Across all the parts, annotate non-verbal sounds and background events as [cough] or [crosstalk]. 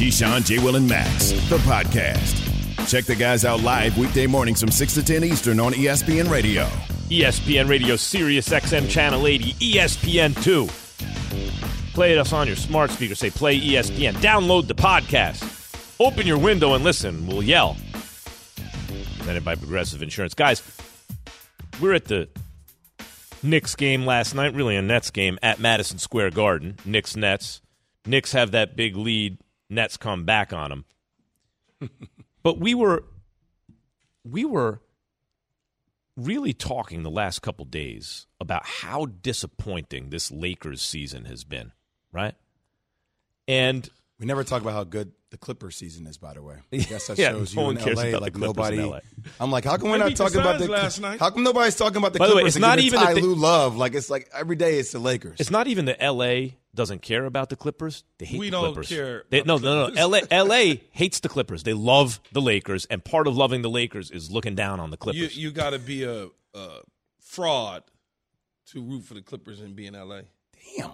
Keyshawn, J. Will, and Max, the podcast. Check the guys out live weekday mornings from 6 to 10 Eastern on ESPN Radio. ESPN Radio, Sirius XM Channel 80, ESPN 2. Play it us on your smart speaker. Say, play ESPN. Download the podcast. Open your window and listen. We'll yell. Presented by Progressive Insurance. Guys, we're at the Knicks game last night, really a Nets game at Madison Square Garden. Knicks Nets. Knicks have that big lead. Nets come back on them. [laughs] but we were we were really talking the last couple days about how disappointing this Lakers season has been, right? And we never talk about how good the Clippers season is, by the way. I guess that [laughs] yeah, shows no you in LA, about like the nobody. in LA. I'm like, how come we're not beat talking about the last night. How come nobody's talking about the By the way, Clippers? it's not even that Ty they- Lue love. Like it's like every day it's the Lakers. It's not even the LA doesn't care about the Clippers. They hate We the don't Clippers. care They, no, about no, no, the LA, LA hates the Clippers. They love the Lakers, and part of loving the Lakers is looking down on the Clippers. you got to be a, a fraud to root for the Clippers and be in LA. Damn,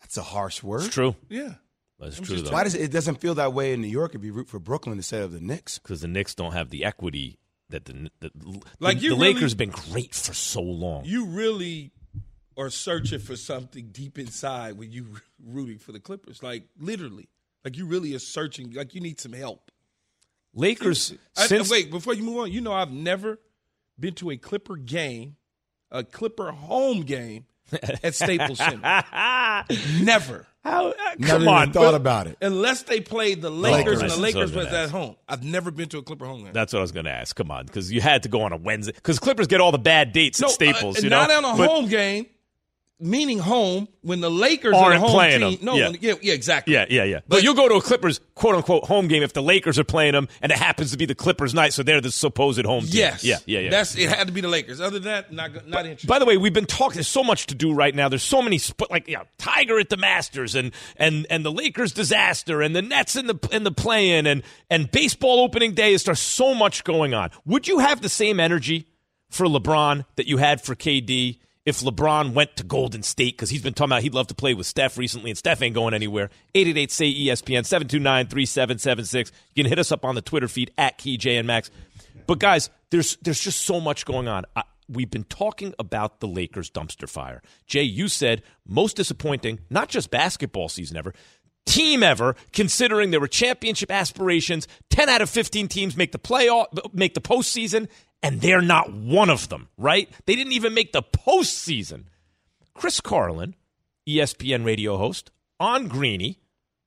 that's a harsh word. it's true. Yeah. That's I'm true though. Why does it, it doesn't feel that way in New York if you root for Brooklyn instead of the Knicks? because the Knicks don't have the equity that the the, Like, the, you the really- Lakers been great for so long. You really are searching for something deep inside when you [laughs] rooting for the Clippers. Like literally. Like you really are searching. Like you need some help. Lakers I- since wait, before you move on, you know I've never been to a Clipper game, a Clipper home game [laughs] at Staples Center. never. how uh, Never come even on, thought about it. Unless they played the Lakers and the what was Lakers was at home. I've never been to a Clipper home game. That's what I was going to ask. Come on, because you had to go on a Wednesday. Because Clippers get all the bad dates at Staples. uh, you know, not on a But- home game, meaning home when the Lakers Aren't are the playing team. them. No, Yeah. when- yeah, yeah, exactly. Yeah, yeah, yeah. But, you'll go to a Clippers quote unquote home game if the Lakers are playing them, and it happens to be the Clippers night, so they're the supposed home team. Yes. Yeah, yeah, yeah. That's it. Had to be the Lakers. Other than that, not not interested. By the way, we've been talking. There's so much to do right now. There's so many, sp- like yeah, Tiger at the Masters, and and and the Lakers disaster, and the Nets in the in the play-in, and and baseball opening day. Is there's so much going on. Would you have the same energy for LeBron that you had for KD if LeBron went to Golden State? Because he's been talking about he'd love to play with Steph recently, and Steph ain't going anywhere. 888 say ESPN 729 3776. You can hit us up on the Twitter feed at KJ and Max. But guys, there's there's just so much going on. I, we've been talking about the Lakers dumpster fire. Jay, you said most disappointing, not just basketball season ever, team ever, considering there were championship aspirations. Ten out of fifteen teams make the playoff, make the postseason, and they're not one of them. Right? They didn't even make the postseason. Chris Carlin, ESPN radio host on Greeny,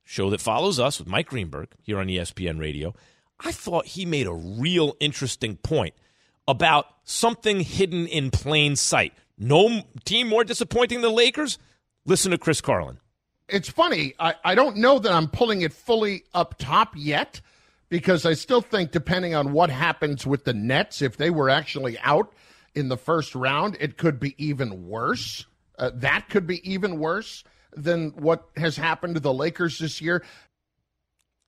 show that follows us with Mike Greenberg here on ESPN Radio. I thought he made a real interesting point about something hidden in plain sight. No team more disappointing than the Lakers? Listen to Chris Carlin. it's funny. I, I don't know that I'm pulling it fully up top yet because I still think, depending on what happens with the Nets, if they were actually out in the first round, it could be even worse. Uh, that could be even worse than what has happened to the Lakers this year.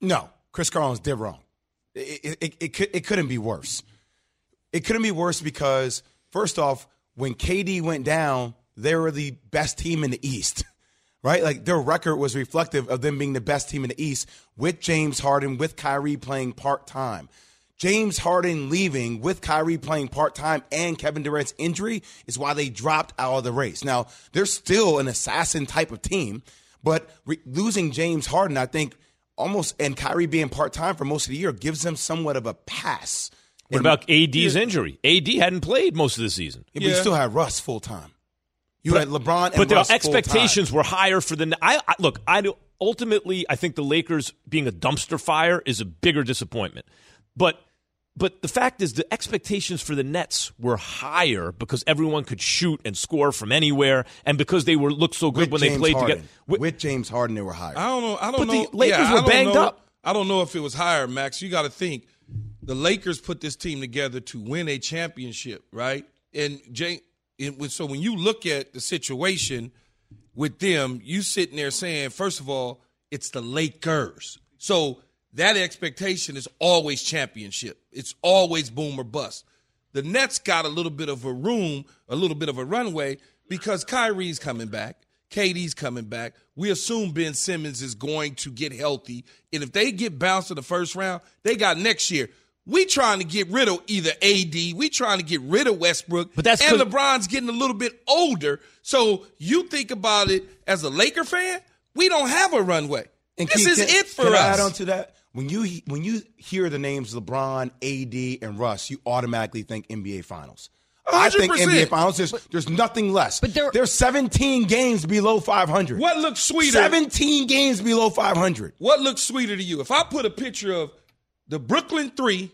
No, Chris Carlin's did wrong. It, it, it, it, it couldn't be worse. It couldn't be worse because, first off, when KD went down, they were the best team in the East, [laughs] right? Like their record was reflective of them being the best team in the East with James Harden, with Kyrie playing part time. James Harden leaving with Kyrie playing part time and Kevin Durant's injury is why they dropped out of the race. Now, they're still an assassin type of team, but re- losing James Harden, I think, almost, and Kyrie being part time for most of the year gives them somewhat of a pass. What And- about AD's injury? AD hadn't played most of the season. Yeah, but you still had Russ full time. You had LeBron and but their Russ expectations full-time. were higher for the. I, I look. I do, ultimately I think the Lakers being a dumpster fire is a bigger disappointment. But But the fact is, the expectations for the Nets were higher because everyone could shoot and score from anywhere, and because they were looked so good with when James they played Harden. together. With, James Harden, they were higher. I don't know. I don't But the know. Lakers yeah, were banged know. up. I don't know if it was higher, Max. You got to think the Lakers put this team together to win a championship, right? And Jay, it, so when you look at the situation with them, you sitting there saying, first of all, it's the Lakers. So that expectation is always championship. It's always boom or bust. The Nets got a little bit of a room, a little bit of a runway because Kyrie's coming back. KD's coming back. We assume Ben Simmons is going to get healthy. And if they get bounced in the first round, they got next year. We trying to get rid of either AD. We trying to get rid of Westbrook. But that's and LeBron's getting a little bit older. So you think about it as a Laker fan, we don't have a runway. And this can- is it for can us. I add on to that? When you when you hear the names LeBron, AD, and Russ, you automatically think NBA Finals. I think NBA Finals. There's, there's nothing less. But there- there's 17 games below 500. what looks sweeter? 17 games below 500. What looks sweeter to you? If I put a picture of the Brooklyn three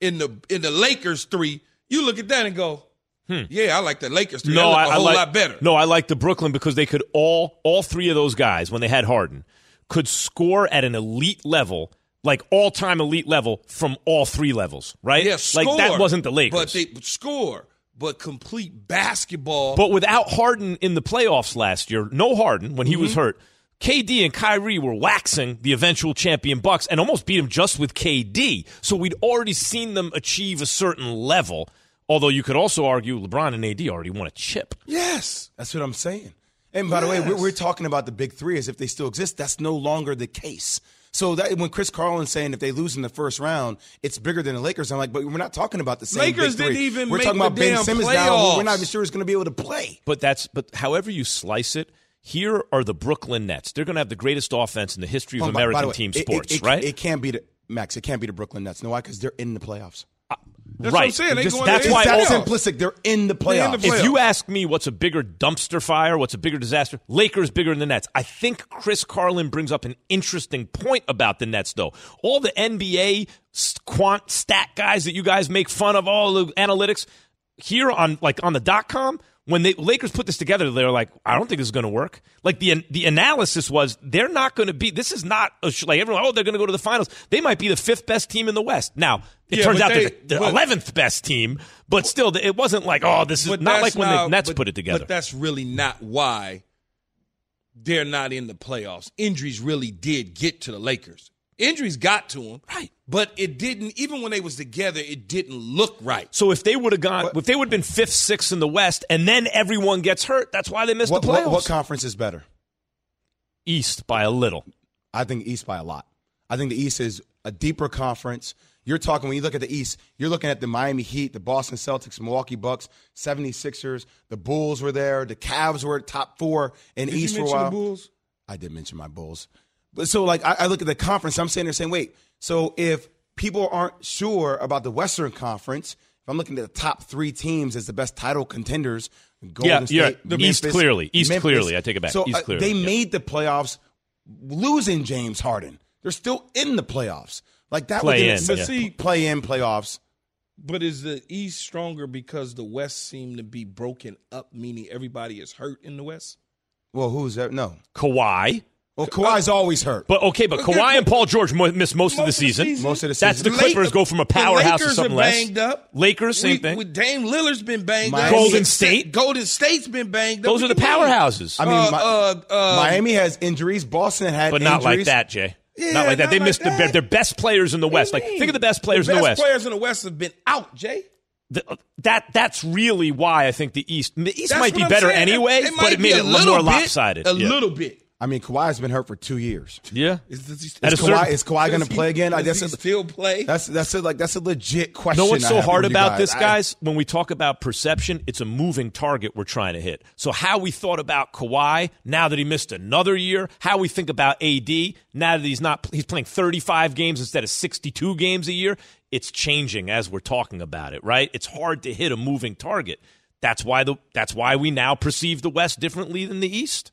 in the in the Lakers three, you look at that and go, "Yeah, I like the Lakers three. Hmm. No, I, a I whole like, lot better." No, I like the Brooklyn because they could all all three of those guys when they had Harden could score at an elite level, like all time elite level from all three levels, right? yeah, score, like that wasn't the Lakers. but they score, but complete basketball. But without Harden in the playoffs last year, no Harden when he Mm-hmm. was hurt. KD and Kyrie were waxing the eventual champion Bucks and almost beat him just with KD. So we'd already seen them achieve a certain level. Although you could also argue LeBron and AD already won a chip. yes, That's what I'm saying. And by the way, we're, we're talking about the big three as if they still exist. That's no longer the case. So that when Chris Carlin's saying if they lose in the first round, it's bigger than the Lakers. I'm like, but we're not talking about the same. Lakers didn't even We're make talking about Ben Simmons now. We're not even sure he's going to be able to play. But that's but however you slice it, here are the Brooklyn Nets. They're going to have the greatest offense in the history of Oh, by- by the American way, team it- it- sports, it, right? It can't be the Max. It can't be the Brooklyn Nets. No, why? Because they're in the playoffs. Uh, that's right. what I'm saying. They Just- going that's to why that's simplistic. They're in the They're in the playoffs. playoffs. If you ask me what's a bigger dumpster fire, what's a bigger disaster, Lakers bigger than the Nets. I think Chris Carlin brings up an interesting point about the Nets, though. All the NBA quant stat guys that you guys make fun of, all the analytics here on like on the dot com. When the Lakers put this together, they're like, I don't think this is going to work. Like the the analysis was, they're not going to be. This is not a, like everyone. Oh, they're going to go to the finals. They might be the fifth best team in the West. Now it Yeah, turns out they- they're the eleventh best team, but still, it wasn't like, oh, this is not like when the Nets but- put it together. But that's really not why they're not in the playoffs. Injuries really did get to the Lakers. Injuries got to them, Right. But it didn't. Even when they was together, it didn't look right. so if they would have gone, if they would have been fifth, sixth in the West, and then everyone gets hurt, that's why they missed what, the playoffs. what, what conference is better? East by a little. I think East by a lot. I think the East is a deeper conference. You're talking, when you look at the East, you're looking at the Miami Heat, the Boston Celtics, Milwaukee Bucks, 76ers, the Bulls were there, the Cavs were top four in Did East you for a while. the Bulls? I did mention my Bulls. But so, like, I, I look at the conference, I'm sitting there saying, wait, so if people aren't sure about the Western Conference, if I'm looking at the top three teams as the best title contenders, Golden Yeah, State, yeah, the East clearly. East Memphis. clearly. I take it back. So East uh, clearly, they yeah. made the playoffs losing James Harden. They're still in the playoffs. Like that Play was in, But yeah. see, play in playoffs. but is the East stronger because the West seemed to be broken up, meaning everybody is hurt in the West? Well, who's that? No. Kawhi. Well, Kawhi's always hurt. But okay, but Kawhi and Paul George mo- missed most, of the season. Most of the season. That's the season. Clippers go from a powerhouse the Lakers to something are less. banged up. Lakers, same We- thing. With Dame Lillard's been banged Miami- up. Golden State? Golden State's been banged Those up. Those are the What do you mean? powerhouses. I mean, Uh, Mi- uh, uh, Miami has injuries. Boston had but not like that, Jay. Yeah, not like that. not They like missed that. The, their best players in the West. Like think of the best players the in the best West. players in the West have been out, Jay. The- that that's really why I think the East the East That's might be I'm better saying. anyway, It but it made a it a little little more bit, lopsided. A yeah. little bit. I mean, Kawhi's been hurt for two years. Yeah. Is, does he At a Is certain- Kawhi, is Kawhi going to play again? I guess he it's- still play. That's that's a, like that's a legit question. No what's so have hard with you about this, I- guys? when we talk about perception, it's a moving target we're trying to hit. So how we thought about Kawhi now that he missed another year, how we think about AD now that he's not he's playing 35 games instead of 62 games a year, it's changing as we're talking about it, right? It's hard to hit a moving target. That's why the that's why we now perceive the West differently than the East.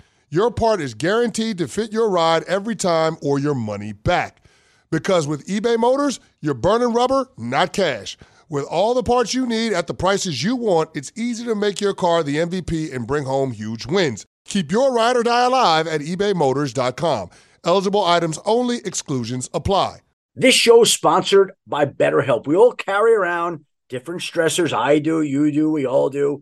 your part is guaranteed to fit your ride every time or your money back. Because with eBay Motors, you're burning rubber, not cash. With all the parts you need at the prices you want, it's easy to make your car the MVP and bring home huge wins. Keep your ride or die alive at ebaymotors.com. Eligible items only, exclusions apply. This show is sponsored by BetterHelp. We all carry around different stressors. I do, you do, we all do,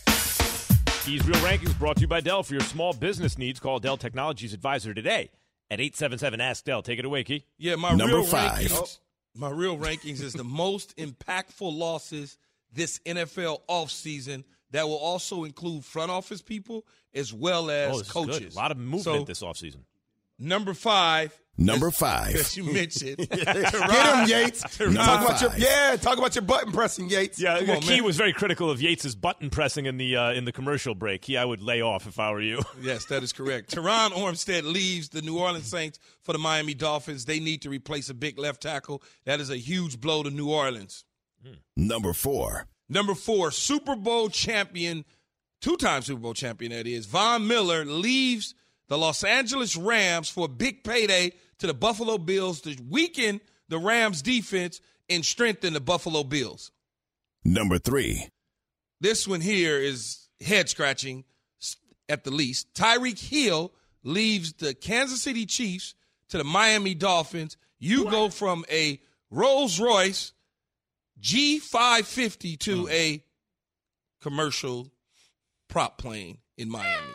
Keys Real Rankings brought to you by Dell. For your small business needs, call Dell Technologies Advisor today at 877 Ask Dell. Take it away, Key. Yeah, my Number real five. rankings. Oh, my real rankings is the [laughs] most impactful losses this NFL offseason that will also include front office people as well as Oh, coaches. good. A lot of movement So, this offseason. Number five. Number as- five. As [laughs] you mentioned. [laughs] Get him, Yates. Talk about your yeah. Talk about your button pressing, Yates. Yeah, Come on, Key man. was very critical of Yates's button pressing in the uh, in the commercial break. Key, I would lay off if I were you. [laughs] Yes, that is correct. Terron Armstead leaves the New Orleans Saints for the Miami Dolphins. They need to replace a big left tackle. That is a huge blow to New Orleans. Number four. Number four, Super Bowl champion, two time Super Bowl champion, that is. Von Miller leaves the Los Angeles Rams for a big payday to the Buffalo Bills to weaken the Rams defense and strengthen the Buffalo Bills. Number three. This one here is head scratching at the least. Tyreek Hill leaves the Kansas City Chiefs to the Miami Dolphins. You go from a Rolls Royce G550 to mm. a commercial prop plane in Miami.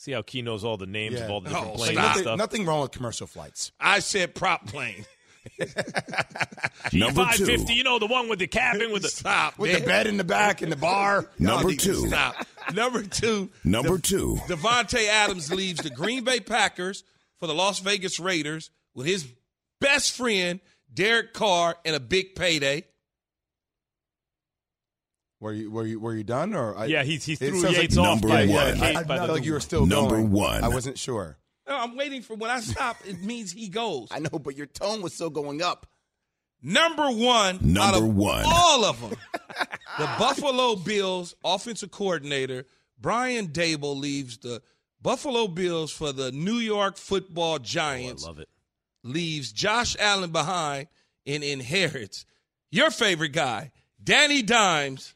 See how Key knows all the names Yeah. of all the different Oh, planes stop. and Nothing, stuff. nothing wrong with commercial flights. I said prop plane. [laughs] Number two. 550, you know, the one with the cabin with the. Stop, With man. the bed in the back and the bar. [laughs] Number Y'all need to two. Stop. Number two. Number De- two. Davante Adams leaves the Green Bay Packers for the Las Vegas Raiders with his best friend, Derek Carr, and a big payday. Were you were you were you done or? I, Yeah, he, he It threw sounds like Yates off. Number by, one. I, I by felt like you were still Number going. one. I wasn't sure. No, I'm waiting for when I stop, it means he goes. I know, but your tone was still going up. Number one. Number out of one. All of them. [laughs] the Buffalo Bills offensive coordinator, Brian Daboll, leaves the Buffalo Bills for the New York football Oh, I Giants. love it. leaves Josh Allen behind and inherits your favorite guy, Danny Dimes,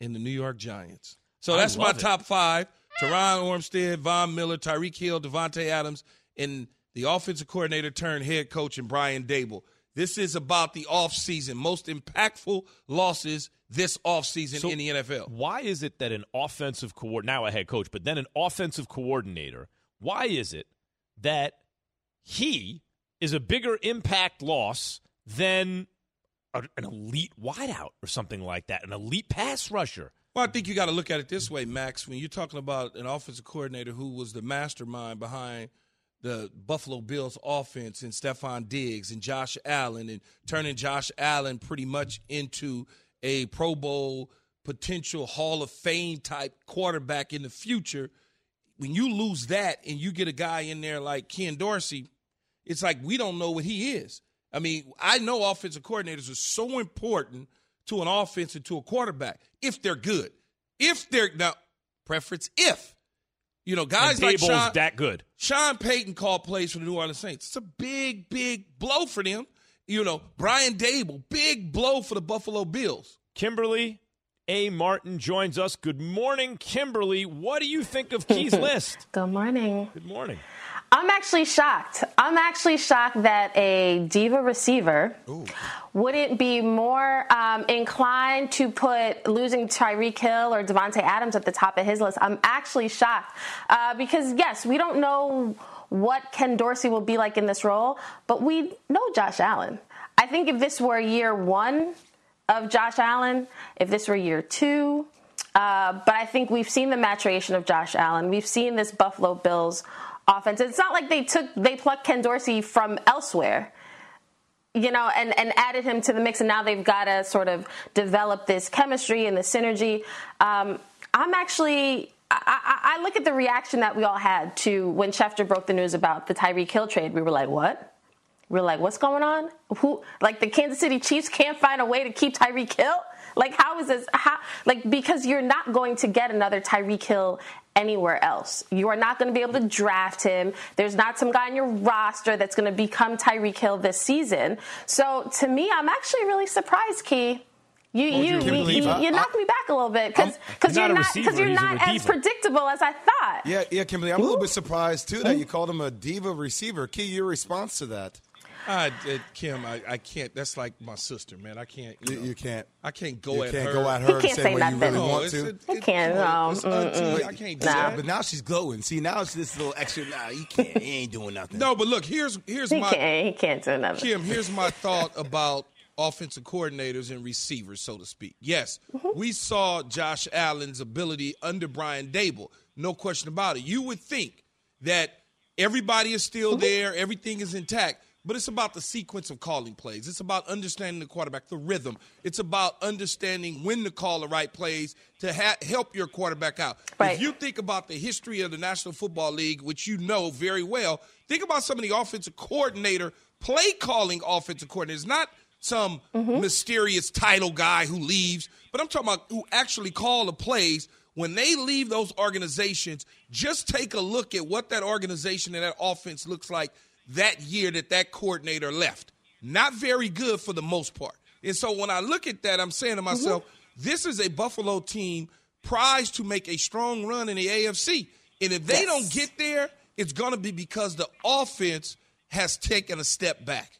in the New York Giants. So that's my it. top five. Terron Armstead, Von Miller, Tyreek Hill, Davante Adams, and the offensive coordinator turned head coach and Brian Daboll. This is about the offseason, most impactful losses this offseason So- in the NFL. Why is it that an offensive coordinator, now a head coach, but then an offensive coordinator, why is it that he is a bigger impact loss than an elite wideout or something like that, an elite pass rusher? Well, I think you got to look at it this way, Max. When you're talking about an offensive coordinator who was the mastermind behind the Buffalo Bills offense and Stefon Diggs and Josh Allen and turning Josh Allen pretty much into a Pro Bowl potential Hall of Fame type quarterback in the future. When you lose that and you get a guy in there like Ken Dorsey, it's like we don't know what he is. I mean, I know offensive coordinators are so important to an offense and to a quarterback if they're good. If they're now preference if. You know, guys and like Daboll's Sean, that good. Sean Payton called plays for the New Orleans Saints. It's a big, big blow for them. You know, Brian Daboll, big blow for the Buffalo Bills. Kimberley A. Martin joins us. Good morning, Kimberley. What do you think of Key's [laughs] list? Good morning. Good morning. I'm actually shocked. I'm actually shocked that a diva receiver wouldn't be more um, inclined to put losing Tyreek Hill or Davante Adams at the top of his list. I'm actually shocked uh, because yes, we don't know what Ken Dorsey will be like in this role, but we know Josh Allen. I think if this were year one of Josh Allen, if this were year two, uh, but I think we've seen the maturation of Josh Allen. We've seen this Buffalo Bills offense. It's not like they took they plucked Ken Dorsey from elsewhere, you know, and and added him to the mix, and now they've got to sort of develop this chemistry and the synergy. Um, I'm actually. I, I, look at the reaction that we all had to when Schefter broke the news about the Tyreek Hill trade. We were like, "What?" We were like, "What's going on?" Who like the Kansas City Chiefs can't find a way to keep Tyreek Hill? Like, how is this? How like because you're not going to get another Tyreek Hill anywhere else. You are not going to be able to draft him. There's not some guy on your roster that's going to become Tyreek Hill this season. So to me, I'm actually really surprised, Key. You oh, you, you, you, you knocked me back a little bit because He's you're a not because receiver, you're not as predictable as I thought. Yeah, yeah, Kimberley. I'm a little bit surprised too that you called him a diva receiver. Key, your response to that? I, uh, Kim, I, I can't. That's like my sister, man. I can't. You, You, know, you can't. I can't go You at can't her. go at her and can't say say what you nothing. really No, want it's to. a- He it- can't, come on, no, it's. I can't do Nah. that. But now she's glowing. See, now it's this little extra. Nah, you can't. He ain't doing nothing. No, but look, here's here's He my can't. He can't do nothing. Kim, here's my thought about offensive coordinators and receivers, so to speak. Yes, we saw Josh Allen's ability under Brian Daboll. No question about it. You would think that everybody is still there, everything is intact. But it's about the sequence of calling plays. It's about understanding the quarterback, the rhythm. It's about understanding when to call the right plays to ha- help your quarterback out. Right. If you think about the history of the National Football League, which you know very well, think about some of the offensive coordinator, play calling offensive coordinators, not some mm-hmm. mysterious title guy who leaves, but I'm talking about who actually call the plays. When they leave those organizations, just take a look at what that organization and that offense looks like that year that that coordinator left. Not very good for the most part. And so when I look at that, I'm saying to mm-hmm. myself, this is a Buffalo team prized to make a strong run in the AFC. And if they Yes. don't get there, it's going to be because the offense has taken a step back.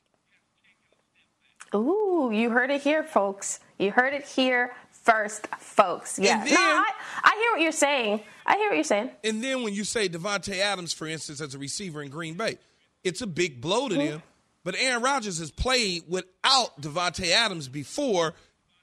Ooh, you heard it here, folks. You heard it here first, folks. Yeah. then- no, I, I hear what you're saying. I hear what you're saying. And then when you say Davante Adams, for instance, as a receiver in Green Bay, it's a big blow to them. But Aaron Rodgers has played without Davante Adams before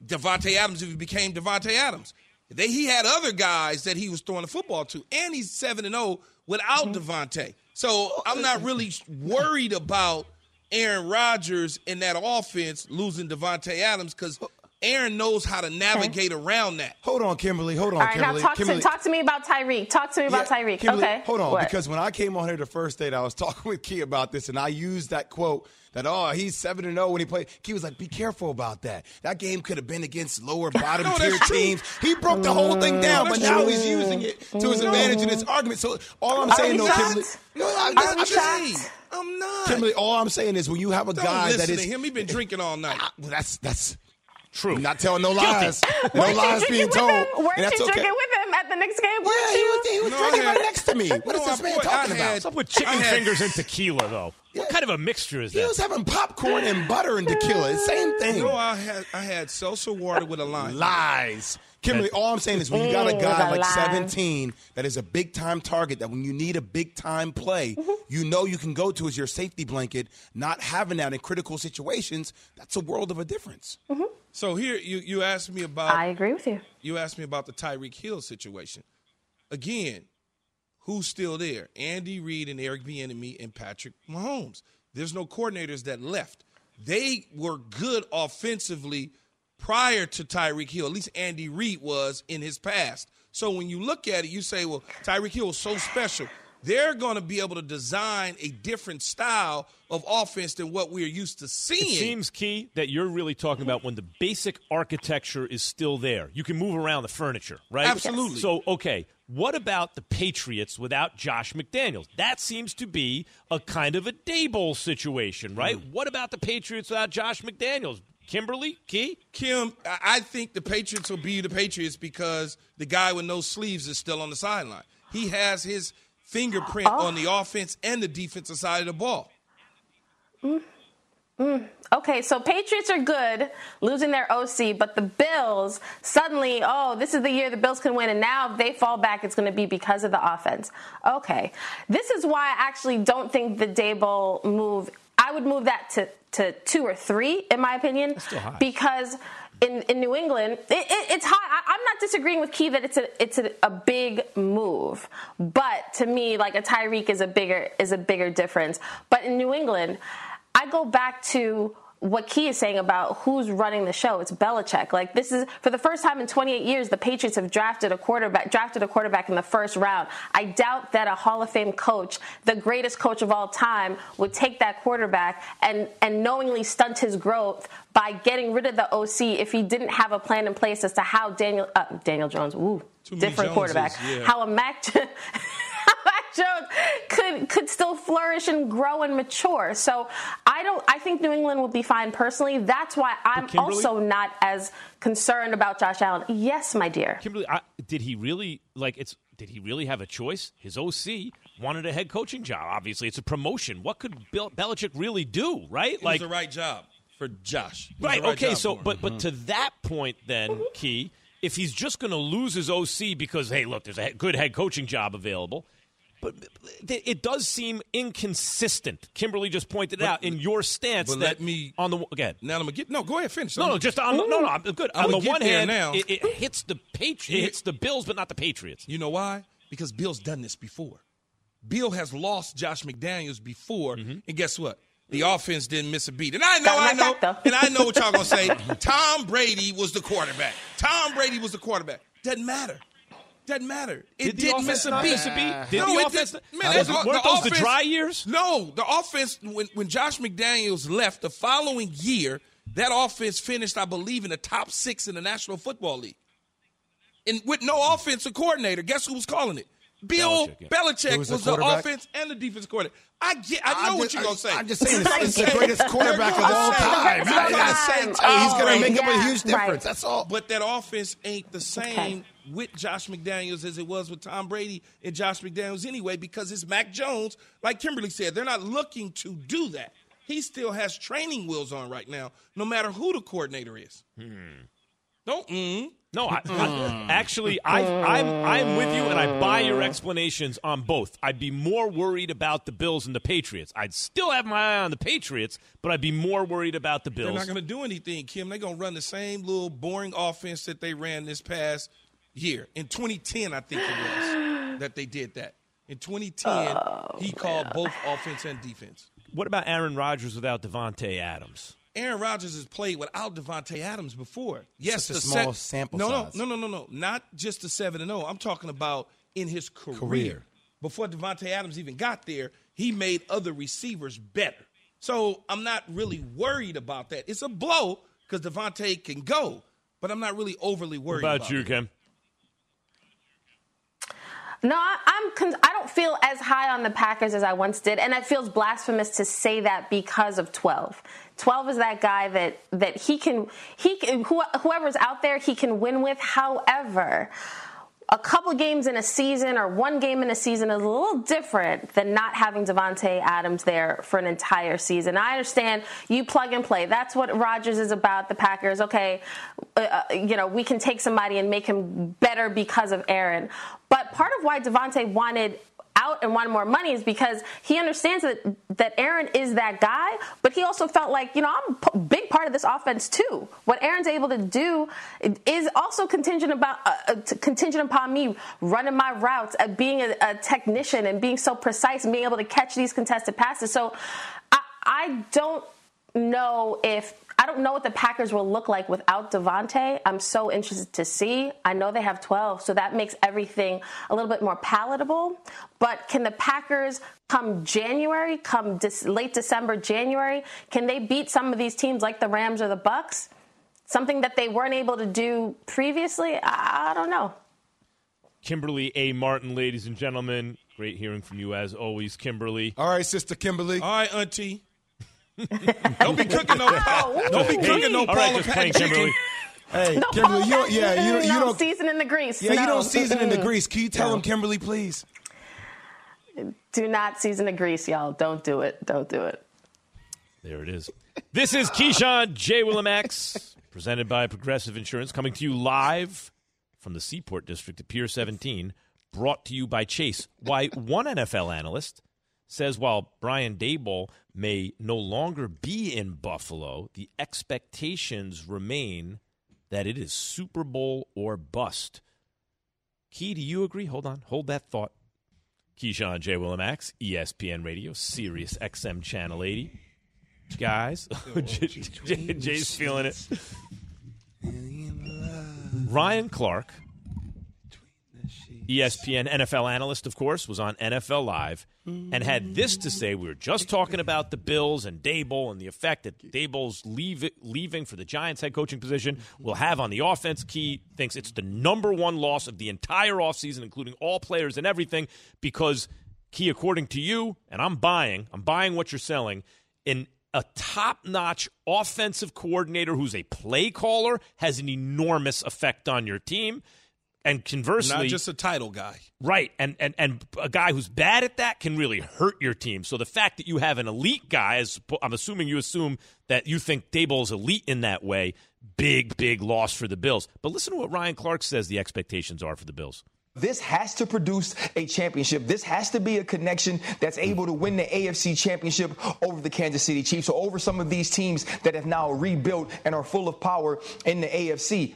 Davante Adams even became Davante Adams. They, he had other guys that he was throwing the football to, and he's seven and zero without mm-hmm. Davante. So I'm not really worried about Aaron Rodgers in that offense losing Davante Adams because Aaron knows how to navigate around that. Hold on, Kimberley. Hold on, All right, Kimberley. now talk Kimberley. to talk to me about Tyreek. Talk to me about Yeah, Tyreek. Okay. Hold on, What? because when I came on here the first date, I was [laughs] talking with Key about this, and I used that quote that oh he's seven and zero when he played. Key was like, "Be careful about that. That game could have been against lower [laughs] bottom No, tier teams." He broke the whole thing down, but now true. he's using it to his advantage in his argument. So all I'm Are saying, we though. Kimberley, no, I'm, Are I'm we just saying, I'm not. Kimberley, all I'm saying is when you have a Don't guy listen that is to him. He been drinking all night. Ah, well, that's that's True. I'm not telling no lies. [laughs] No Weren't you lies drinking being with told. him? Weren't and that's you okay. drinking with him at the Knicks game? Yeah, Weren't he was, he was No, drinking had- right next to me. What is No, this I- man boy, talking had- about? What's up with chicken I had- fingers and tequila, though? What kind of a mixture is that? He was having popcorn and butter and tequila. Same thing. No, I had I had seltzer water with a lime. Lies. Kimberley, all I'm saying is when you got a [laughs] guy like lie. 17 that is a big time target, that when you need a big time play, Mm-hmm. [laughs] you know you can go to as your safety blanket. Not having that in critical situations, that's a world of a difference. So here you you asked me about I agree with you. you asked me about the Tyreek Hill situation. Again, who's still there? Andy Reid and Eric Bieniemy and Patrick Mahomes. There's no coordinators that left. They were good offensively prior to Tyreek Hill. At least Andy Reid was in his past. So when you look at it, you say, well, Tyreek Hill was so special. they're going to be able to design a different style of offense than what we're used to seeing. It seems key that you're really talking about when the basic architecture is still there. You can move around the furniture, right? Absolutely. So, okay, what about the Patriots without Josh McDaniels? That seems to be a kind of a Daboll situation, right? Mm. What about the Patriots without Josh McDaniels? Kimberley, Key? Kim, I I think the Patriots will be the Patriots because the guy with no sleeves is still on the sideline. He has his fingerprint Oh. on the offense and the defensive side of the ball. Mm. Mm. Okay, so Patriots are good, losing their OC, but the Bills suddenly, oh, this is the year the Bills can win, and now if they fall back, it's going to be because of the offense. Okay, this is why I actually don't think the Daboll move. I would move that to to two or three, in my opinion, because. In, in New England, it, it, it's high. I, I'm not disagreeing with Key that it's a it's a, a big move, but to me, like a Tyreek is a bigger is a bigger difference. But in New England, I go back to what Key is saying about who's running the show. It's Belichick. Like this is for the first time in 28 years, the Patriots have drafted a quarterback, drafted a quarterback in the first round. I doubt that a Hall of Fame coach, the greatest coach of all time, would take that quarterback and and knowingly stunt his growth by getting rid of the OC if he didn't have a plan in place as to how Daniel uh, Daniel Jones, ooh, different Joneses, quarterback, yeah. how a Mac. [laughs] [laughs] how Jones could could still flourish and grow and mature. So I don't. I think New England will be fine personally. That's why I'm also not as concerned about Josh Allen. Yes, my dear. Kimberley, I, did he really like it's? Did he really have a choice? His OC wanted a head coaching job. Obviously, it's a promotion. What could Bill Belichick really do? Right? It like was the right job for Josh. It was Right. okay. So, for him. but but mm-hmm. to that point, then Key, if he's just going to lose his OC because hey, look, there's a good head coaching job available, but it it does seem inconsistent. Kimberley just pointed it out in your stance but that let me- on the again. now I'm gonna get no. Go ahead, finish. No, no, just on the, no, no. I'm good. I'm on the one hand, now. It, it hits the Patri- it hits the Bills, but not the Patriots. You know why? Because Bill's done this before. Bill has lost Josh McDaniels before, Mm-hmm. and guess what? The offense didn't miss a beat. And I know, I know, and I know what y'all gonna say. [laughs] Tom Brady was the quarterback. Tom Brady was the quarterback. Doesn't matter. Doesn't matter. It Did the didn't offense miss a beat. miss a beat? Did no, the it offense- did, How man, does that's- it- weren't the those the dry years? No, the offense when when Josh McDaniels left the following year, that offense finished, I believe, in the top six in the National Football League. And with no offensive coordinator, guess who was calling it? Bill Belichick, yeah. Belichick was, was the the offense and the defense coordinator. I get, I know I'm what just- you're gonna say. I'm just saying it's, [laughs] it's the greatest quarterback of all I'm time. saying- I gotta Right. Right. he's gonna Right. make up a Yeah, huge right. difference. That's all. But that offense ain't the same Okay. With Josh McDaniels as it was with Tom Brady and Josh McDaniels anyway, because it's Mac Jones, like Kimberley said, they're not looking to do that. He still has training wheels on right now, no matter who the coordinator is. Don't mm. No, I, [laughs] I- actually, I, I'm I'm with you, and I buy your explanations on both. I'd be more worried about the Bills and the Patriots. I'd still have my eye on the Patriots, but I'd be more worried about the Bills. They're not going to do anything, Kim. They're going to run the same little boring offense that they ran this past year. In 2010, I think it was [gasps] that they did that. In 2010, he called both offense and defense. what about Aaron Rodgers without Davante Adams? Aaron Rodgers has played without Davante Adams before. Yes, Such a the small se- sample no, size. No, no, no, no, no. Not just the seven and zero. I'm talking about in his career. Career. Before Davante Adams even got there, he made other receivers better. So I'm not really worried about that. It's a blow because Davante can go, but I'm not really overly What worried about about you, it. Kim? No, I, I'm. Con- I don't feel as high on the Packers as I once did, and it feels blasphemous to say that because of 12. 12 is that guy that that he can he can who, whoever's out there he can win with. However, a couple games in a season or one game in a season is a little different than not having Davante Adams there for an entire season. I understand you plug and play. That's what Rodgers is about. The Packers, okay, uh, uh, you know, we can take somebody and make him better because of Aaron. But part of why Davante wanted out and wanted more money is because he understands that that Aaron is that guy, but he also felt like you know I'm a big part of this offense too. What Aaron's able to do is also contingent about uh, uh, contingent upon me running my routes, uh, being a, a technician, and being so precise and being able to catch these contested passes. So I, I don't. Know if I don't know what the Packers will look like without Davante. I'm so interested to see. I know they have 12, so that makes everything a little bit more palatable. But can the Packers come January, come late December, January, can they beat some of these teams like the Rams or the Bucks? Something that they weren't able to do previously? I, I don't know. Kimberley A. Martin, ladies and gentlemen. Great hearing from you as always, Kimberley. All right, Sister Kimberley. All right, Auntie. [laughs] don't be cooking no [laughs] oh, don't be cooking no All right, just plain Kimberley. Hey, No, Kimberley, Paul you don't, yeah, you, don't- you no don't season in the grease. Yeah, you don't season in the grease. Can you tell him, Kimberley, please? Do not season the grease, y'all. Don't do it. Don't do it. There it is. This is Keyshawn J. Willimax, presented by Progressive Insurance, coming to you live from the Seaport District at Pier 17, brought to you by Chase. Why one NFL analyst says while Brian Daboll may no longer be in Buffalo, the expectations remain that it is Super Bowl or bust. Key, do you agree? Hold on. Hold that thought. Keyshawn J. Willimax, ESPN Radio, Sirius XM Channel 80. Guys, [laughs] J- J- Jay's feeling it. Ryan Clark, ESPN NFL analyst, of course, was on NFL Live and had this to say. We were just talking about the Bills and Daboll and the effect that Daboll's leave, leaving for the Giants head coaching position will have on the offense. Key thinks it's the number one loss of the entire offseason, including all players and everything, because Key, according to you, and I'm buying, I'm buying what you're selling, in a top notch offensive coordinator who's a play caller has an enormous effect on your team. And conversely, Not just a title guy. Right. And, and and a guy who's bad at that can really hurt your team. So the fact that you have an elite guy, as I'm assuming you assume that you think Daboll is elite in that way, big, big loss for the Bills. But listen to what Ryan Clark says the expectations are for the Bills. This has to produce a championship. This has to be a connection that's able to win the AFC championship over the Kansas City Chiefs or over some of these teams that have now rebuilt and are full of power in the AFC.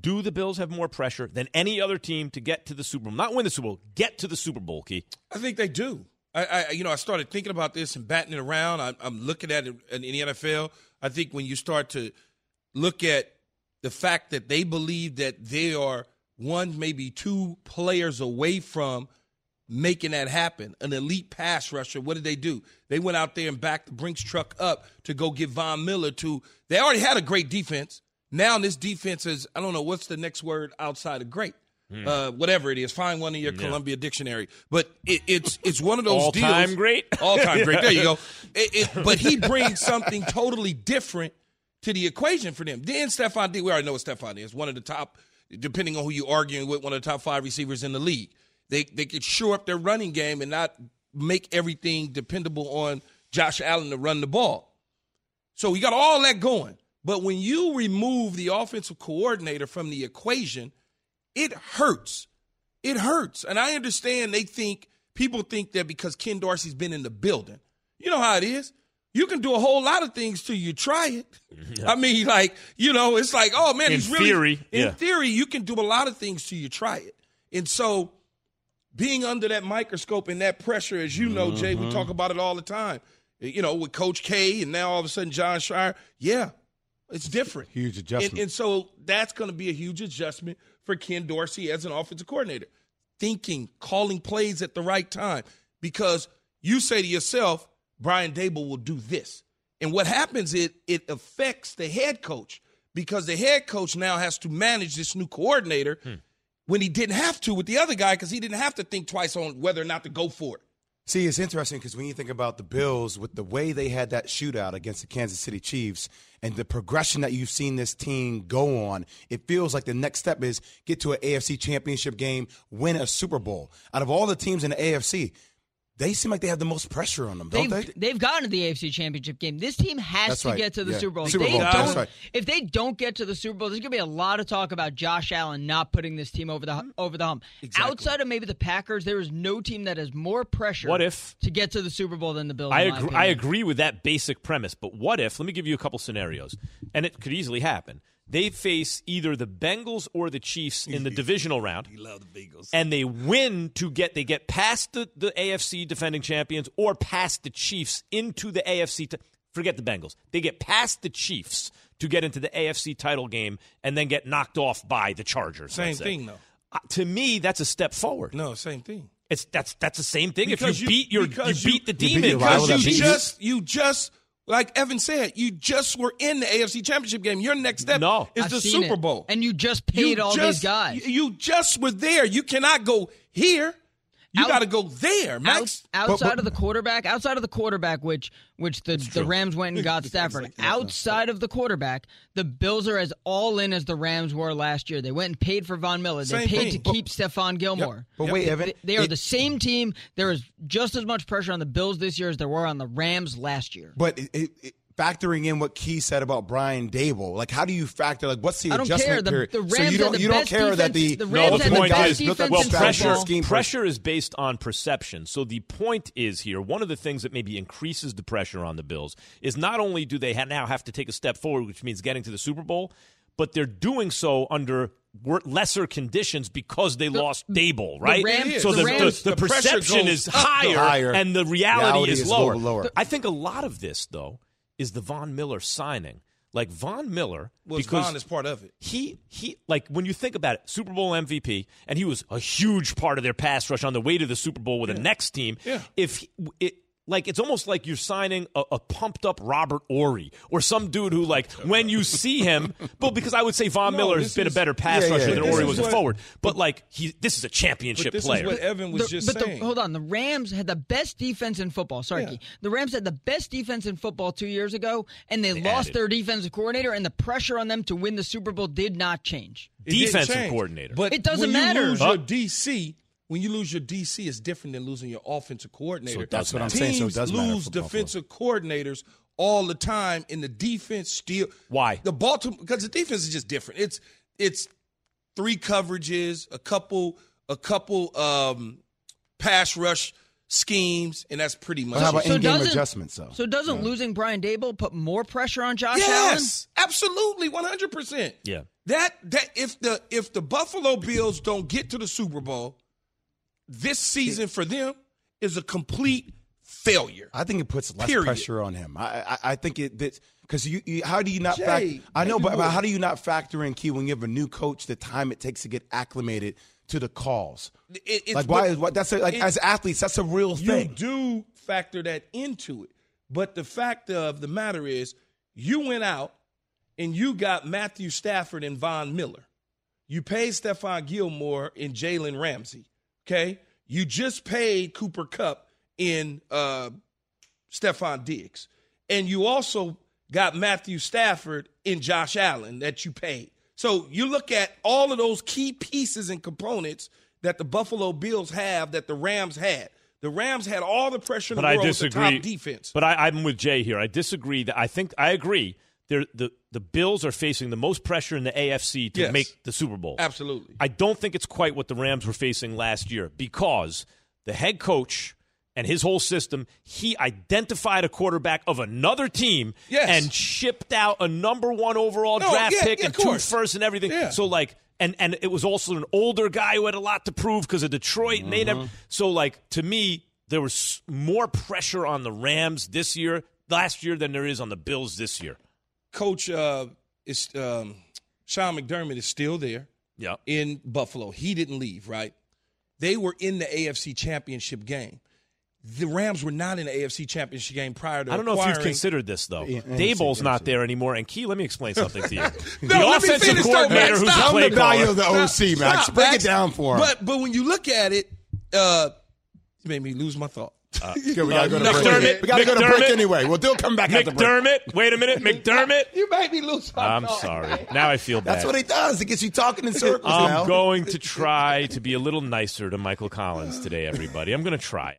Do the Bills have more pressure than any other team to get to the Super Bowl? Not win the Super Bowl, get to the Super Bowl, Key. I think they do. I, I you know, I started thinking about this and batting it around. I, I'm looking at it in the NFL. I think when you start to look at the fact that they believe that they are one, maybe two players away from making that happen, an elite pass rusher. What did they do? They went out there and backed the Brinks truck up to go get Von Miller to. They already had a great defense. Now this defense is, I don't know, what's the next word outside of great? Uh, whatever it is, find one in your Columbia dictionary. But it, it's it's one of those All-time deals. great? [laughs] all time great. There you go. [laughs] It, it, but he brings something totally different to the equation for them. Then Stefon D, we already know what Stefon is. One of the top, depending on who you're arguing with, one of the top five receivers in the league. They they could shore up their running game and not make everything dependable on Josh Allen to run the ball. So you got all that going. But when you remove the offensive coordinator from the equation, it hurts. It hurts. And I understand they think, people think that because Ken Dorsey's been in the building. You know how it is. You can do a whole lot of things till you try it. I mean, like, you know, it's like, oh man, In he's really theory, in yeah. theory, you can do a lot of things till you try it. And so being under that microscope and that pressure, as you know, Jay, Mm-hmm. we talk about it all the time. You know, with Coach K and now all of a sudden Jon Scheyer, yeah, it's different. Huge adjustment. And, and so that's going to be a huge adjustment for Ken Dorsey as an offensive coordinator. Thinking, calling plays at the right time. Because you say to yourself, Brian Daboll will do this. And what happens is it affects the head coach because the head coach now has to manage this new coordinator hmm. when he didn't have to with the other guy because he didn't have to think twice on whether or not to go for it. See, it's interesting because when you think about the Bills, with the way they had that shootout against the Kansas City Chiefs and the progression that you've seen this team go on, it feels like the next step is get to an AFC championship game, win a Super Bowl. Out of all the teams in the AFC, they seem like they have the most pressure on them, don't They've, they? they've gotten to the AFC Championship game. This team has That's to right. get to the Yeah. Super Bowl. Super if Bowl. They That's don't, right. If they don't get to the Super Bowl, there's going to be a lot of talk about Josh Allen not putting this team over the over the hump. Exactly. Outside of maybe the Packers, there is no team that has more pressure. What if- to get to the Super Bowl than the Bills? I agree, I agree with that basic premise, but what if? Let me give you a couple scenarios, and it could easily happen. They face either the Bengals or the Chiefs in the [laughs] divisional round, love the Bengals. and they win to get they get past the, the AFC defending champions or past the Chiefs into the AFC. T- forget the Bengals. They get past the Chiefs to get into the AFC title game and then get knocked off by the Chargers. Same let's say. thing, though. Uh, to me, that's a step forward. No, same thing. It's that's that's the same thing. Because if you, beat your you because beat the demon. your rival Because you you. just you just like Evan said, you just were in the AFC Championship game. Your next step No. is I've the seen Super it. Bowl. And you just paid You all just- these guys. You, you just were there. You cannot go here. You Out- got to go there, Max. Out- outside of the quarterback, outside of the quarterback, which which the, the Rams went and got [laughs] Stafford. outside of the quarterback, the Bills are as all in as the Rams were last year. They went and paid for Von Miller. They Same paid thing. to But- keep Stephon Gilmore. But wait, They- Evan, they, they are it- the same team. There is just as much pressure on the Bills this year as there were on the Rams last year. But it, it, it- factoring in what Key said about Brian Daboll, like how do you factor? Like what's the I don't adjustment care. The- period? the so you don't the you don't best care that the defense- the No, Rams the had the point best is defense well, pressure. scheme Pressure is based on perception. So the point is here, one of the things that maybe increases the pressure on the Bills is not only do they now have to take a step forward, which means getting to the Super Bowl, but they're doing so under lesser conditions because they lost Daboll, right? Rams- so the the, Rams- the, the the perception is higher, Higher. and the reality, Reality is, is lower. lower, lower. I think a lot of this, though, is the Von Miller signing. Like Von Miller, Was because Von is part of it. he he like when you think about it, Super Bowl MVP, and he was a huge part of their pass rush on the way to the Super Bowl with the next team. Yeah. If he- it like it's almost like you're signing a, a pumped up Robert Horry or some dude who like when you see him, [laughs] but because I would say Von No, Miller has this been a better pass Yeah, yeah, rusher yeah. than This Horry is was a forward. But like he, this is a championship But this player. is what Evan was The- just but saying. The, hold on, the Rams had the best defense in football. Sorry, Yeah. Key. the Rams had the best defense in football two years ago, and they, They lost added. their defensive coordinator, and the pressure on them to win the Super Bowl did not change. It defensive change. coordinator. But It doesn't when matter. You lose Huh? your DC. When you lose your DC, it's different than losing your offensive coordinator. So That's what I'm Teams saying. So it does matter lose for Buffalo. defensive coordinators all the time, and the defense still. Why? The Baltimore because the defense is just different. It's it's three coverages, a couple a couple um, pass rush schemes, and that's pretty much. But how it. about So in-game doesn't- adjustments though? So doesn't losing Brian Daboll put more pressure on Josh Allen? Yes, absolutely, one hundred percent. Yeah. That that if the if the Buffalo Bills don't get to the Super Bowl, this season for them is a complete failure. I think it puts less Period. pressure on him. I I, I think it because you, you how do you not Jay, factor? I know, but, but how do you not factor in key when you have a new coach the time it takes to get acclimated to the calls? It- it's- like why is what that's a, like it- as athletes that's a real thing. You do factor that into it, but the fact of the matter is, you went out and you got Matthew Stafford and Von Miller. You paid Stephon Gilmore and Jalen Ramsey. Okay, you just paid Cooper Kupp in uh, Stefon Diggs, and you also got Matthew Stafford in Josh Allen that you paid. So you look at all of those key pieces and components that the Buffalo Bills have that the Rams had. The Rams had all the pressure in but the I world the disagree. top defense. But I, I'm with Jay here. I disagree. That I think I agree. They're, the the Bills are facing the most pressure in the AFC to Yes. make the Super Bowl. Absolutely. I don't think it's quite what the Rams were facing last year because the head coach and his whole system, he identified a quarterback of another team Yes. and shipped out a number one overall No, draft yeah, pick yeah, and two firsts and everything. Yeah. So like and and it was also an older guy who had a lot to prove because of Detroit and they Mm-hmm. never so like to me there was more pressure on the Rams this year last year than there is on the Bills this year. Coach uh, is um, Sean McDermott is still there. Yeah. in Buffalo. He didn't leave, right? They were in the AFC Championship game. The Rams were not in the AFC Championship game prior to I don't know if you've considered this though. Yeah, yeah, Daboll's not there anymore. And Key, let me explain [laughs] something to you. No, the offensive finish, though, coordinator Max. who's Stop. a play the value caller. of the OC, Max. Stop, Break Max. it down for him. But but when you look at it, uh, you made me lose my thought. Uh, [laughs] okay, we gotta uh, go to break. We gotta go to break McDermott. anyway. We'll do come back after break. McDermott. Wait a minute, [laughs] McDermott. You made me lose my I'm thought. sorry. Now I feel bad. That's what he does. It gets you talking in circles. I'm going to try to be a little nicer to Michael Collins today, everybody. I'm going to try.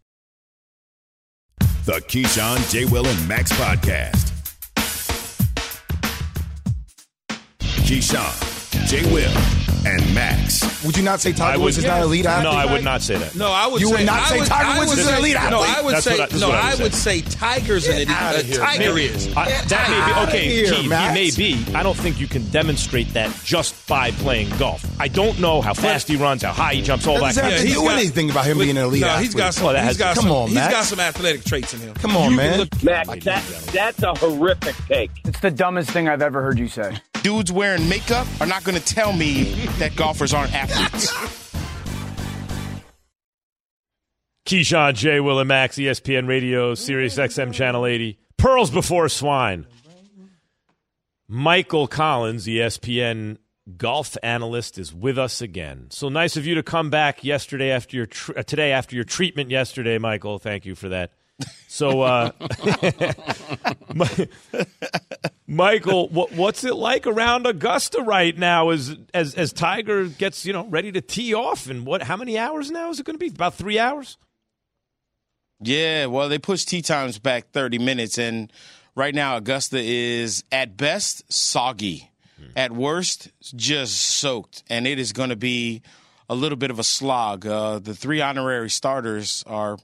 The Keyshawn, J. Will, and Max podcast. Keyshawn, J. Will, and Max. Would you not say Tiger Woods is not an elite athlete? No, I would not say that. No, I would You say would not I say would- Tiger Woods would is an say- elite No. I would That's say what I- that's no. what I would I say. would say Tiger's an elite. outta uh, here, Tiger man. is. I, that may be outta okay. here, Key, he Max. may be. I don't think you can demonstrate that just by playing golf. I don't know how fast he runs, how high he jumps, all Doesn't that. have to he's do anything about him but- being an elite no, he's got some. Well, that he's has- got Come some. on, He's Max. got some athletic traits in him. Come on, You can man. look- Max, that, that's a horrific take. It's the dumbest thing I've ever heard you say. Dudes wearing makeup are not going to tell me that golfers aren't athletes. [laughs] Keyshawn, J. Will, and Max, ESPN Radio, Sirius XM Channel 80. Pearls before swine. Michael Collins, ESPN golf analyst, is with us again. So nice of you to come back yesterday after your tr- uh, today after your treatment yesterday, Michael. Thank you for that. So, uh, [laughs] Michael, what, what's it like around Augusta right now? As as as Tiger gets you know ready to tee off, and what? How many hours now is it going to be? About three hours. yeah, well, they pushed tee times back 30 minutes, and right now Augusta is at best soggy, at worst just soaked, and it is going to be a little bit of a slog. Uh, the three honorary starters are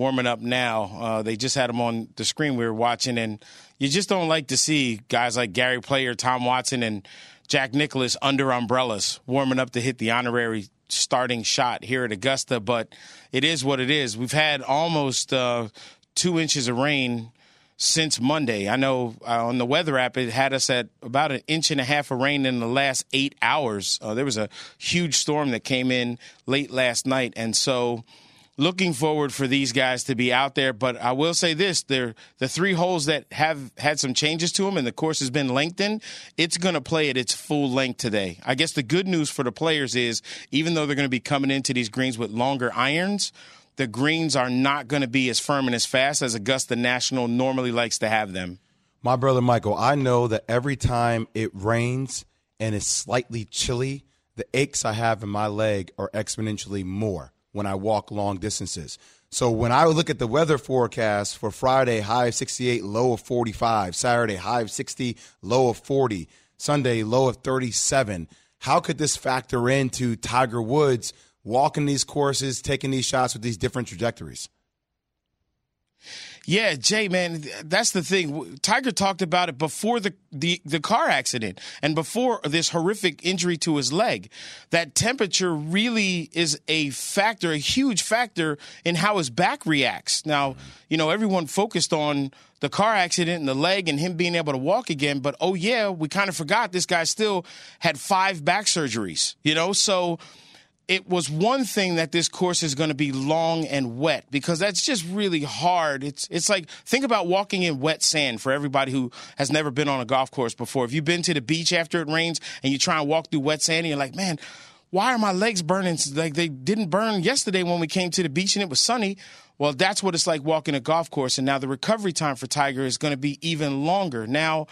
warming up now. Uh, they just had them on the screen we were watching, and you just don't like to see guys like Gary Player, Tom Watson, and Jack Nicklaus under umbrellas warming up to hit the honorary starting shot here at Augusta. But it is what it is. We've had almost uh, two inches of rain since Monday. I know uh, on the weather app it had us at about an inch and a half of rain in the last eight hours. Uh, there was a huge storm that came in late last night, and so looking forward for these guys to be out there. But I will say this: they're the three holes that have had some changes to them, and the course has been lengthened. It's going to play at its full length today. I guess the good news for the players is, even though they're going to be coming into these greens with longer irons, the greens are not going to be as firm and as fast as Augusta National normally likes to have them. My brother Michael, I know that every time it rains and it's slightly chilly, the aches I have in my leg are exponentially more when I walk long distances. So when I look at the weather forecast for Friday, high of 68, low of 45, Saturday, high of 60, low of 40, Sunday, low of 37, how could this factor into Tiger Woods walking these courses, taking these shots with these different trajectories? Yeah, Jay, man, that's the thing. Tiger talked about it before the, the, the car accident and before this horrific injury to his leg. That temperature really is a factor, a huge factor in how his back reacts. Now, you know, everyone focused on the car accident and the leg and him being able to walk again, but oh yeah, we kind of forgot this guy still had five back surgeries, you know, so it was one thing that this course is going to be long and wet because that's just really hard. It's it's like think about walking in wet sand for everybody who has never been on a golf course before. If you've been to the beach after it rains and you try and walk through wet sand and you're like, man, why are my legs burning like they didn't burn yesterday when we came to the beach and it was sunny? Well, that's what it's like walking a golf course. And now the recovery time for Tiger is going to be even longer. Now,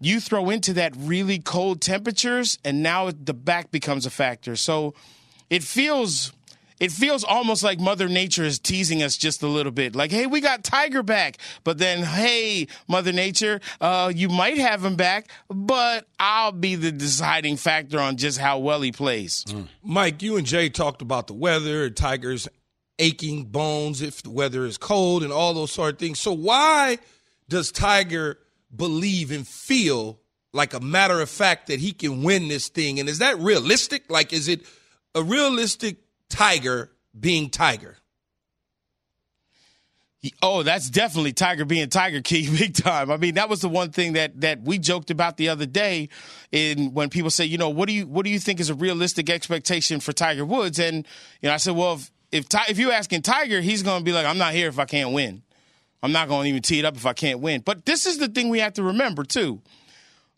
you throw into that really cold temperatures, and now the back becomes a factor. So it feels it feels almost like Mother Nature is teasing us just a little bit. Like, hey, we got Tiger back, but then, hey, Mother Nature, uh, you might have him back, but I'll be the deciding factor on just how well he plays. Mike, you and Jay talked about the weather, and Tigers aching bones if the weather is cold, and all those sort of things. So why does Tiger believe and feel like a matter of fact that he can win this thing? And is that realistic? Like, is it a realistic Tiger being Tiger? Oh, that's definitely Tiger being Tiger Key, [laughs] big time. I mean, that was the one thing that that we joked about the other day, in when people say, you know, what do you what do you think is a realistic expectation for Tiger Woods? And you know, I said, well, if if, if you're asking Tiger, he's going to be like, I'm not here if I can't win. I'm not going to even tee it up if I can't win. But this is the thing we have to remember too.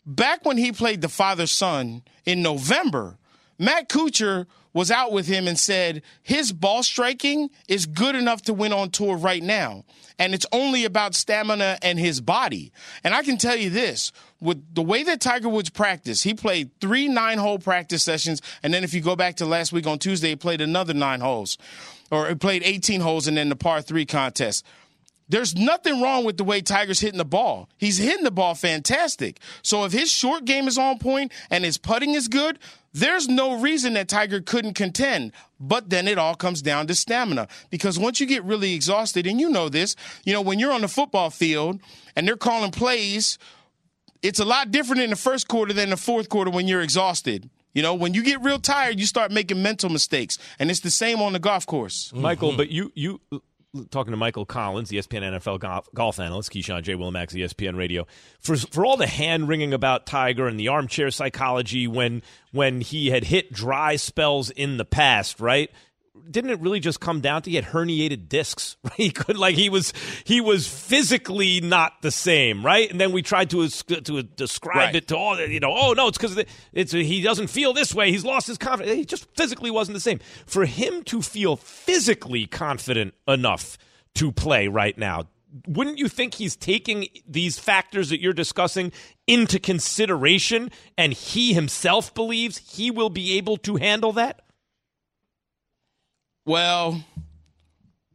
Back when he played the father son in November, Matt Kuchar was out with him and said his ball striking is good enough to win on tour right now. And it's only about stamina and his body. And I can tell you this with the way that Tiger Woods practiced, he played three nine hole practice sessions. And then if you go back to last week on Tuesday, he played another nine holes or he played 18 holes and then the par three contest. There's nothing wrong with the way Tiger's hitting the ball. He's hitting the ball fantastic. So if his short game is on point and his putting is good, there's no reason that Tiger couldn't contend. But then it all comes down to stamina. Because once you get really exhausted, and you know this, you know, when you're on the football field and they're calling plays, it's a lot different in the first quarter than the fourth quarter when you're exhausted. You know, when you get real tired, you start making mental mistakes, and it's the same on the golf course. Michael, mm-hmm. but you you talking to Michael Collins, the ESPN NFL golf, golf analyst, Keyshawn J. Willimax, ESPN Radio, for for all the hand wringing about Tiger and the armchair psychology when when he had hit dry spells in the past, right? Didn't it really just come down to he had herniated discs? [laughs] Right? He could like he was he was physically not the same, right? And then we tried to to describe right. it to all you know. Oh no, it's because it's he doesn't feel this way. He's lost his confidence. He just physically wasn't the same. For him to feel physically confident enough to play right now, wouldn't you think he's taking these factors that you're discussing into consideration, and he himself believes he will be able to handle that? Well,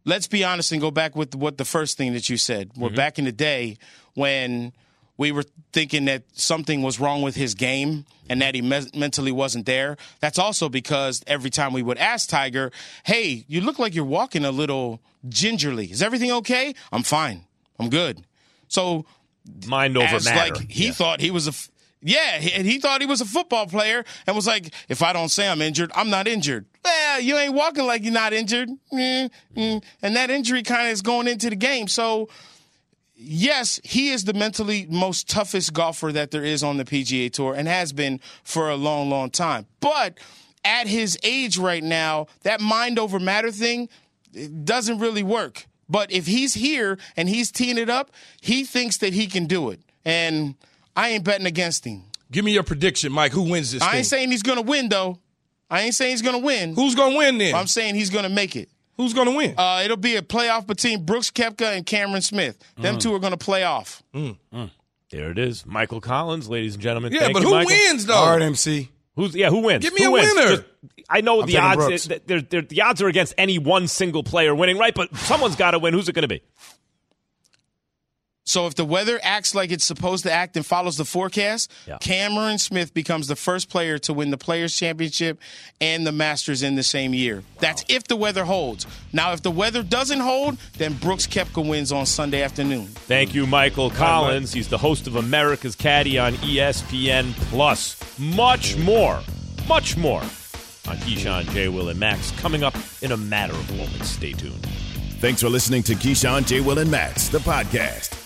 let's be honest and go back with what the first thing that you said. We're mm-hmm. back in the day when we were thinking that something was wrong with his game and that he me- mentally wasn't there. That's also because every time we would ask Tiger, "Hey, you look like you're walking a little gingerly. Is everything okay?" "I'm fine. I'm good." So mind over matter. Like he yeah. thought he was a yeah, and he thought he was a football player and was like, if I don't say I'm injured, I'm not injured. Well, you ain't walking like you're not injured. Mm-hmm. And that injury kind of is going into the game. So, yes, he is the mentally most toughest golfer that there is on the PGA Tour and has been for a long, long time. But at his age right now, that mind over matter thing doesn't really work. But if he's here and he's teeing it up, he thinks that he can do it. And I ain't betting against him. Give me your prediction, Mike. Who wins this? I thing? ain't saying he's gonna win though. I ain't saying he's gonna win. Who's gonna win then? I'm saying he's gonna make it. Who's gonna win? Uh, it'll be a playoff between Brooks Koepka and Cameron Smith. Them mm. two are gonna play off. Mm. Mm. There it is, Michael Collins, ladies and gentlemen. Yeah, Thank but you, who Michael. wins though? RMC. Who's yeah? Who wins? Give me who a wins? winner. Just, I know I'm the odds. They're, they're, the odds are against any one single player winning, right? But someone's got to win. Who's it going to be? So if the weather acts like it's supposed to act and follows the forecast, yeah. Cameron Smith becomes the first player to win the Players Championship and the Masters in the same year. Wow. That's if the weather holds. Now, if the weather doesn't hold, then Brooks Koepka wins on Sunday afternoon. Thank you, Michael Collins. He's the host of America's Caddy on ESPN Plus. Much more, much more on Keyshawn, J. Will, and Max coming up in a matter of moments. Stay tuned. Thanks for listening to Keyshawn, J. Will, and Max, the podcast.